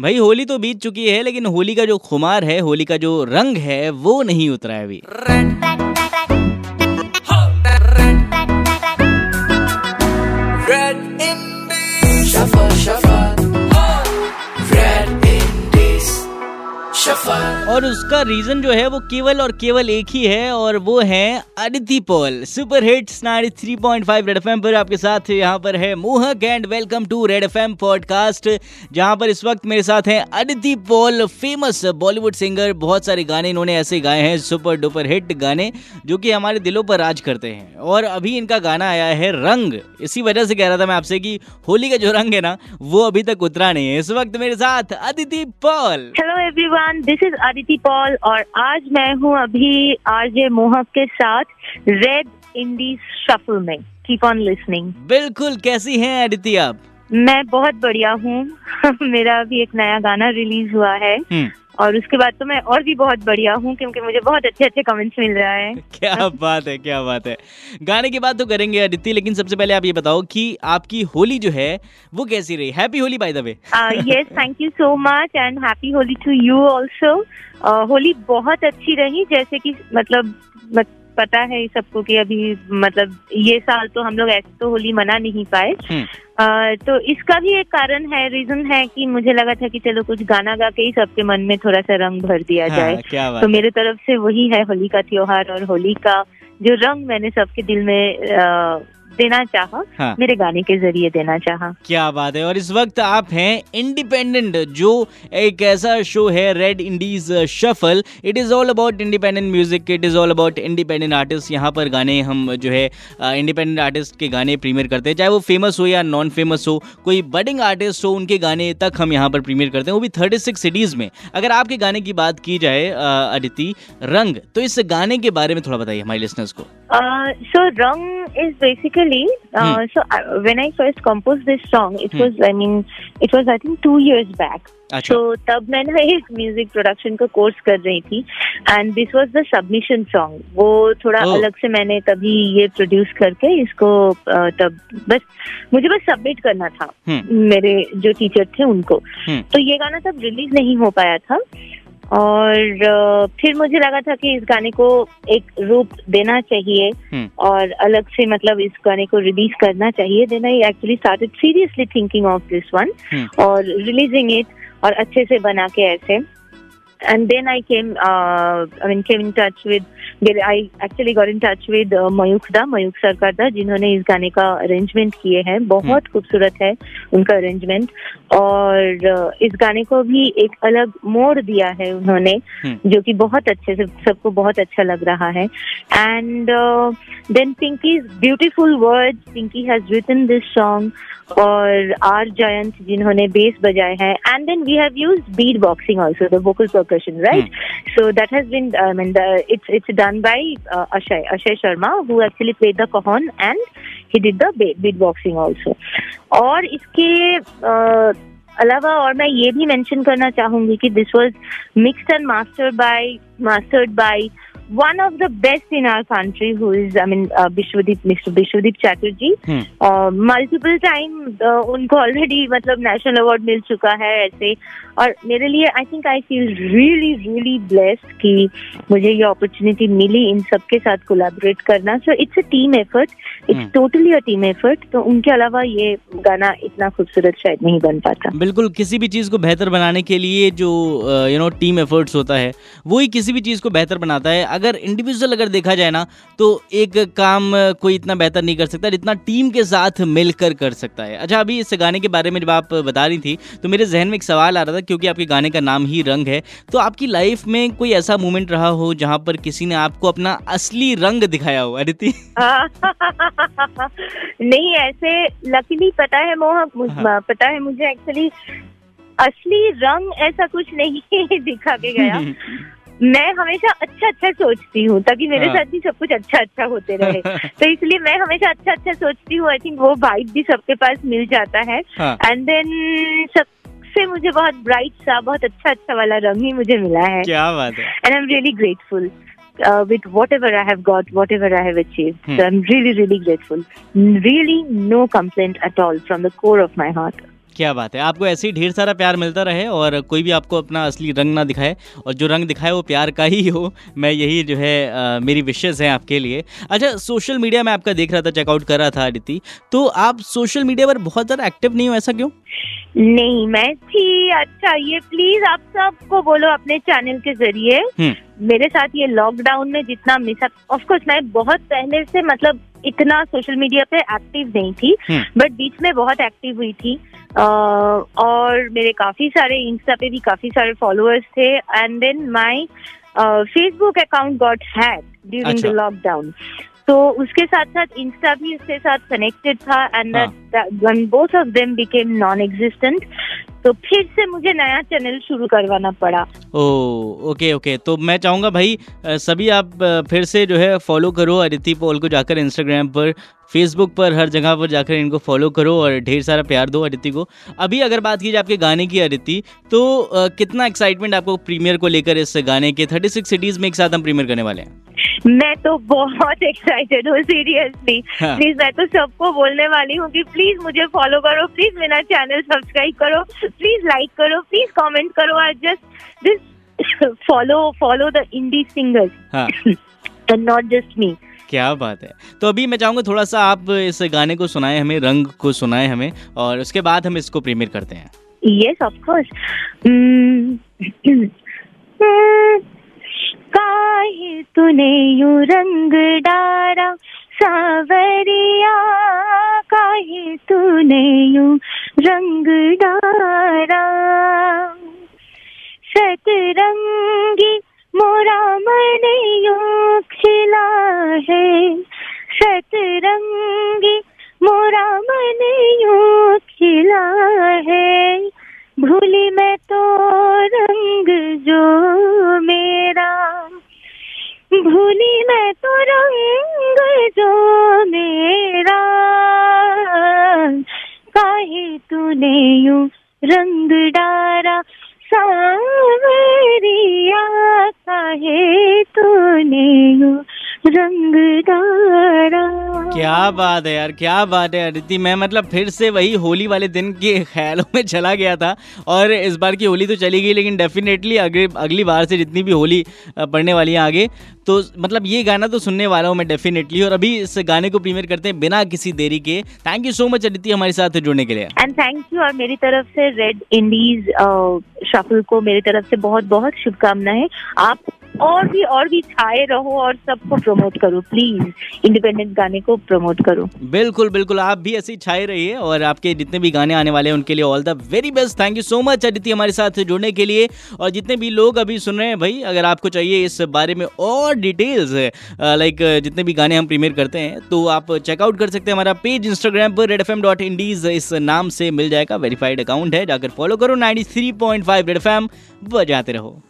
भाई, होली तो बीत चुकी है, लेकिन होली का जो खुमार है, होली का जो रंग है, वो नहीं उतरा है अभी। और उसका रीजन जो है वो केवल और केवल एक ही है और वो है Aditi Paul super hit hits 93.5 Red FM पर आपके साथ यहाँ पर है Mohak and welcome to Red FM podcast जहाँ पर इस वक्त मेरे साथ हैं अदिति पॉल फ़ेमस बॉलीवुड सिंगर बहुत सारे गाने इन्होंने ऐसे गाए हैं सुपर डुपर हिट गाने जो कि हमारे दिलों पर राज करते हैं। और अभी इनका गाना आया है रंग इसी वजह से कह रहा था मैं आपसे कि होली का जो रंग है ना वो अभी तक उतरा नहीं है। इस वक्त मेरे साथ Aditi Paul hello everyone this is Aditi Paul और आज मैं हूँ अभी आरजे मोहक के साथ रेड इंडी शफल में। कीप ऑन लिसनिंग बिल्कुल कैसी हैं अदिति आप? मैं बहुत बढ़िया हूँ। मेरा अभी एक नया गाना रिलीज़ हुआ है। हम्म, और उसके बाद तो मैं और भी बहुत बढ़िया हूँ क्योंकि मुझे बहुत अच्छे अच्छे कमेंट्स मिल रहा है। क्या बात है क्या बात है। गाने की बात तो करेंगे अदिति लेकिन सबसे पहले आप ये बताओ कि आपकी होली जो है वो कैसी रही? Happy Holi by the way yes thank you so much and happy Holi to you also Holi बहुत अच्छी रही जैसे कि मतलब मत- पता है सबको कि अभी मतलब ये साल तो हम लोग ऐसे तो होली मना नहीं पाए। आ, तो इसका भी एक कारण है रीजन है कि मुझे लगा था कि चलो कुछ गाना गा के ही सबके मन में थोड़ा सा रंग भर दिया जाए। हाँ, जाए तो मेरे तरफ़ से वही है होली का त्योहार और होली का जो रंग मैंने सबके दिल में अ, देना चाहा हाँ। मेरे गाने के ज़रिए देना चाहा। क्या बात है और इस वक्त आप हैं इंडिपेंडेंट जो एक ऐसा शो है Red indies shuffle it is all about independent music it is all about independent artist यहाँ पर गाने हम जो है इंडिपेंडेंट आर्टिस्ट के गाने प्रीमियर करते हैं। चाहे वो फ़ेमस हो या नॉन फ़ेमस हो कोई बडिंग आर्टिस्ट हो उनके गाने तक हम यहाँ पर प्रीमियर करते हैं। वो भी थर्टी सिक्स सिटीज़ में। अगर आपके गाने की बात की जाए अदिति रंग तो इस गाने के बारे में थोड़ा बताइए हमारे लिसनर्स को। Uh, so Rang is basically uh, Hmm. so I, when I first composed this song, it Hmm. was I mean it was I think two years back. अच्छा So तब मैं ना एक म्यूज़िक प्रोडक्शन का course कर रही थी and this was the submission song वो थोड़ा Oh. अलग से मैंने तभी ये प्रोड्यूस करके इसको uh, तब बस मुझे बस सबमिट करना था हम्म मेरे जो टीचर थे उनको हम्म तो ये गाना तब रिलीज़ नहीं हो पाया था और फिर मुझे लगा था कि इस गाने को एक रूप देना चाहिए हम्म। और अलग से मतलब इस गाने को रिलीज़ करना चाहिए। Then I actually started seriously thinking of this one और रिलीजिंग इट और अच्छे से बना के ऐसे। And then I came, uh, I mean, came in touch with, I actually got in touch with uh, Mayuk Sarkar Da, जिन्होंने इस गाने का अरेंजमेंट किए हैं। बहुत खूबसूरत है उनका अरेंजमेंट और uh, इस गाने को भी एक अलग मोड़ दिया है उन्होंने हम्म। जो कि बहुत अच्छे से सबको बहुत अच्छा लग रहा है। And then Pinky beautiful word Pinky has written this song और आर जयंत जिन्होंने बेस बजाए हैं। And then we have use beat boxing also the vocal percussion right Mm. so that has been i mean the, it's it's done by uh, ashay ashay sharma who actually played the cajon and he did the beatboxing also और इसके uh, अलावा और मैं ये भी mention करना चाहूँगी कि this was mixed and mastered by mastered by one of the best in our country who is i mean uh, Bishwadeep Mr. Bishwadeep Chatterjee. हम्म मल्टीपल टाइम उनको ऑलरेडी मतलब नेशनल अवार्ड मिल चुका है ऐसे। और मेरे लिए I think I feel really really blessed कि मुझे ये अपॉर्चुनिटी मिली इन सबके साथ कोलैबोरेट करना। So it's a team effort. It's totally a team effort तो उनके अलावा ये गाना इतना खूबसूरत शायद नहीं बन पाता। बिल्कुल किसी भी चीज़ को बेहतर बनाने के लिए जो यू नो टीम एफर्ट्स होता है वो ही किसी भी चीज़ को बेहतर बनाता है। अगर इंडिविजुअल अगर देखा जाए ना तो एक काम कोई इतना बेहतर नहीं कर सकता जितना टीम के साथ मिलकर कर सकता है। अच्छा अभी इस गाने के बारे में जब आप बता रही थी तो मेरे जहन में एक सवाल आ रहा था क्योंकि आपके गाने का नाम ही रंग है। तो आपकी लाइफ में कोई ऐसा मोमेंट रहा हो जहाँ पर किसी ने आपको अपना असली रंग दिखाया हो अदिति नहीं ऐसे लकीली पता है मोह हाँ। पता है मुझे एक्चुअली असली रंग ऐसा कुछ नहीं दिखा के गया। मैं हमेशा अच्छा अच्छा सोचती हूँ ताकि मेरे हाँ. साथ भी सब कुछ अच्छा अच्छा होते रहे। तो इसलिए मैं हमेशा अच्छा अच्छा सोचती हूँ आई थिंक वो वाइट भी सबके पास मिल जाता है। एंड हाँ. देन सबसे मुझे बहुत ब्राइट सा बहुत अच्छा अच्छा वाला रंग ही मुझे मिला है। क्या बात है। And I am really grateful with whatever I have got whatever I have achieve I am really really grateful really no complain at all from the core of my heart क्या बात है। आपको ऐसे ही ढेर सारा प्यार मिलता रहे और कोई भी आपको अपना असली रंग ना दिखाए और जो रंग दिखाए वो प्यार का ही हो। मैं यही जो है आ, मेरी विशेष हैं आपके लिए। अच्छा सोशल मीडिया में आपका देख रहा था चेकआउट कर रहा था अदिति तो आप सोशल मीडिया पर बहुत ज़्यादा एक्टिव नहीं हो ऐसा क्यों? नहीं मैं थी। अच्छा ये प्लीज़ आप सबको बोलो अपने चैनल के ज़रिए। हम्म। मेरे साथ ये लॉकडाउन में जितना मिस ऑफ़ कोर्स मैं बहुत पहले से मतलब इतना सोशल मीडिया पे एक्टिव नहीं थी हम्म। बट बीच में बहुत एक्टिव हुई थी। और मेरे काफ़ी सारे इंस्टा पे भी काफ़ी सारे फॉलोअर्स थे and then my Facebook account got hack during. The lockdown तो उसके साथ साथ इंस्टा भी उसके साथ कनेक्टेड था and. Both of them became non existent तो फिर से मुझे नया चैनल शुरू करवाना पड़ा। Oh, okay okay. तो मैं चाहूँगा भाई सभी आप फिर से जो है फॉलो करो अदिति पॉल को जाकर इंस्टाग्राम पर फेसबुक पर, हर जगह पर जाकर इनको फॉलो करो और ढेर सारा प्यार दो अदिति को। अभी अगर बात की जाए आपके गाने की अदिति तो कितना एक्साइटमेंट आपको प्रीमियर को लेकर इस गाने के 36 सिटीज़ में एक साथ हम प्रीमियर करने वाले हैं? मैं तो बहुत एक्साइटेड हूँ सीरियसली हाँ। प्लीज़ मैं तो सबको बोलने वाली हूँ कि प्लीज़ मुझे फॉलो करो प्लीज़ मेरा चैनल सब्सक्राइब करो प्लीज़ लाइक करो प्लीज़ कमेंट करो. और just this follow follow the indie singers हाँ। एंड नॉट जस्ट मी क्या बात है। तो अभी मैं चाहूँगा थोड़ा सा आप इस गाने को सुनाए हमें रंग को सुनाए हमें और उसके बाद हम इसको प्रीमियर करते हैं। Yes, of course. काहे तूने यू रंग डारा? सावरिया काहे तूने यू रंग डारा? भूली मैं तो रंग जो मेरा। काहे तूने यू रंग डारा सावरिया काहे तूने यू रंग डारा क्या बात है यार, क्या बात है अदिति मैं मतलब फिर से वही होली वाले दिन के ख्यालों में चला गया था और इस बार की होली तो चली गई, लेकिन डेफिनेटली अगले, अगली बार से जितनी भी होली पड़ने वाली है आगे तो मतलब ये गाना तो सुनने वाला हूँ मैं डेफिनेटली और अभी इस गाने को प्रीमियर करते हैं बिना किसी देरी के। Thank you so much Aditi हमारे साथ जुड़ने के लिए। एंड थैंक यू और मेरी तरफ़ से रेड इंडीज शफल को मेरी तरफ़ से बहुत बहुत शुभकामनाएँ। आप और भी और भी छाए रहो और सबको प्रमोट करो प्लीज़ इंडिपेंडेंट गाने को प्रमोट करो. बिल्कुल बिल्कुल। आप भी ऐसे छाए रहिए और आपके जितने भी गाने आने वाले हैं, उनके लिए all the very best thank you so much Aditi हमारे साथ जुड़ने के लिए। और जितने भी लोग अभी सुन रहे हैं भाई, अगर आपको चाहिए इस बारे में और डिटेल्स लाइक जितने भी गाने हम प्रीमियर करते हैं तो आप चेकआउट कर सकते हैं हमारा पेज इंस्टाग्राम पर Red F M dot indies इस नाम से मिल जाएगा। वेरीफाइड अकाउंट है, जाकर फॉलो करो। Ninety three point five Red F M बजाते रहो।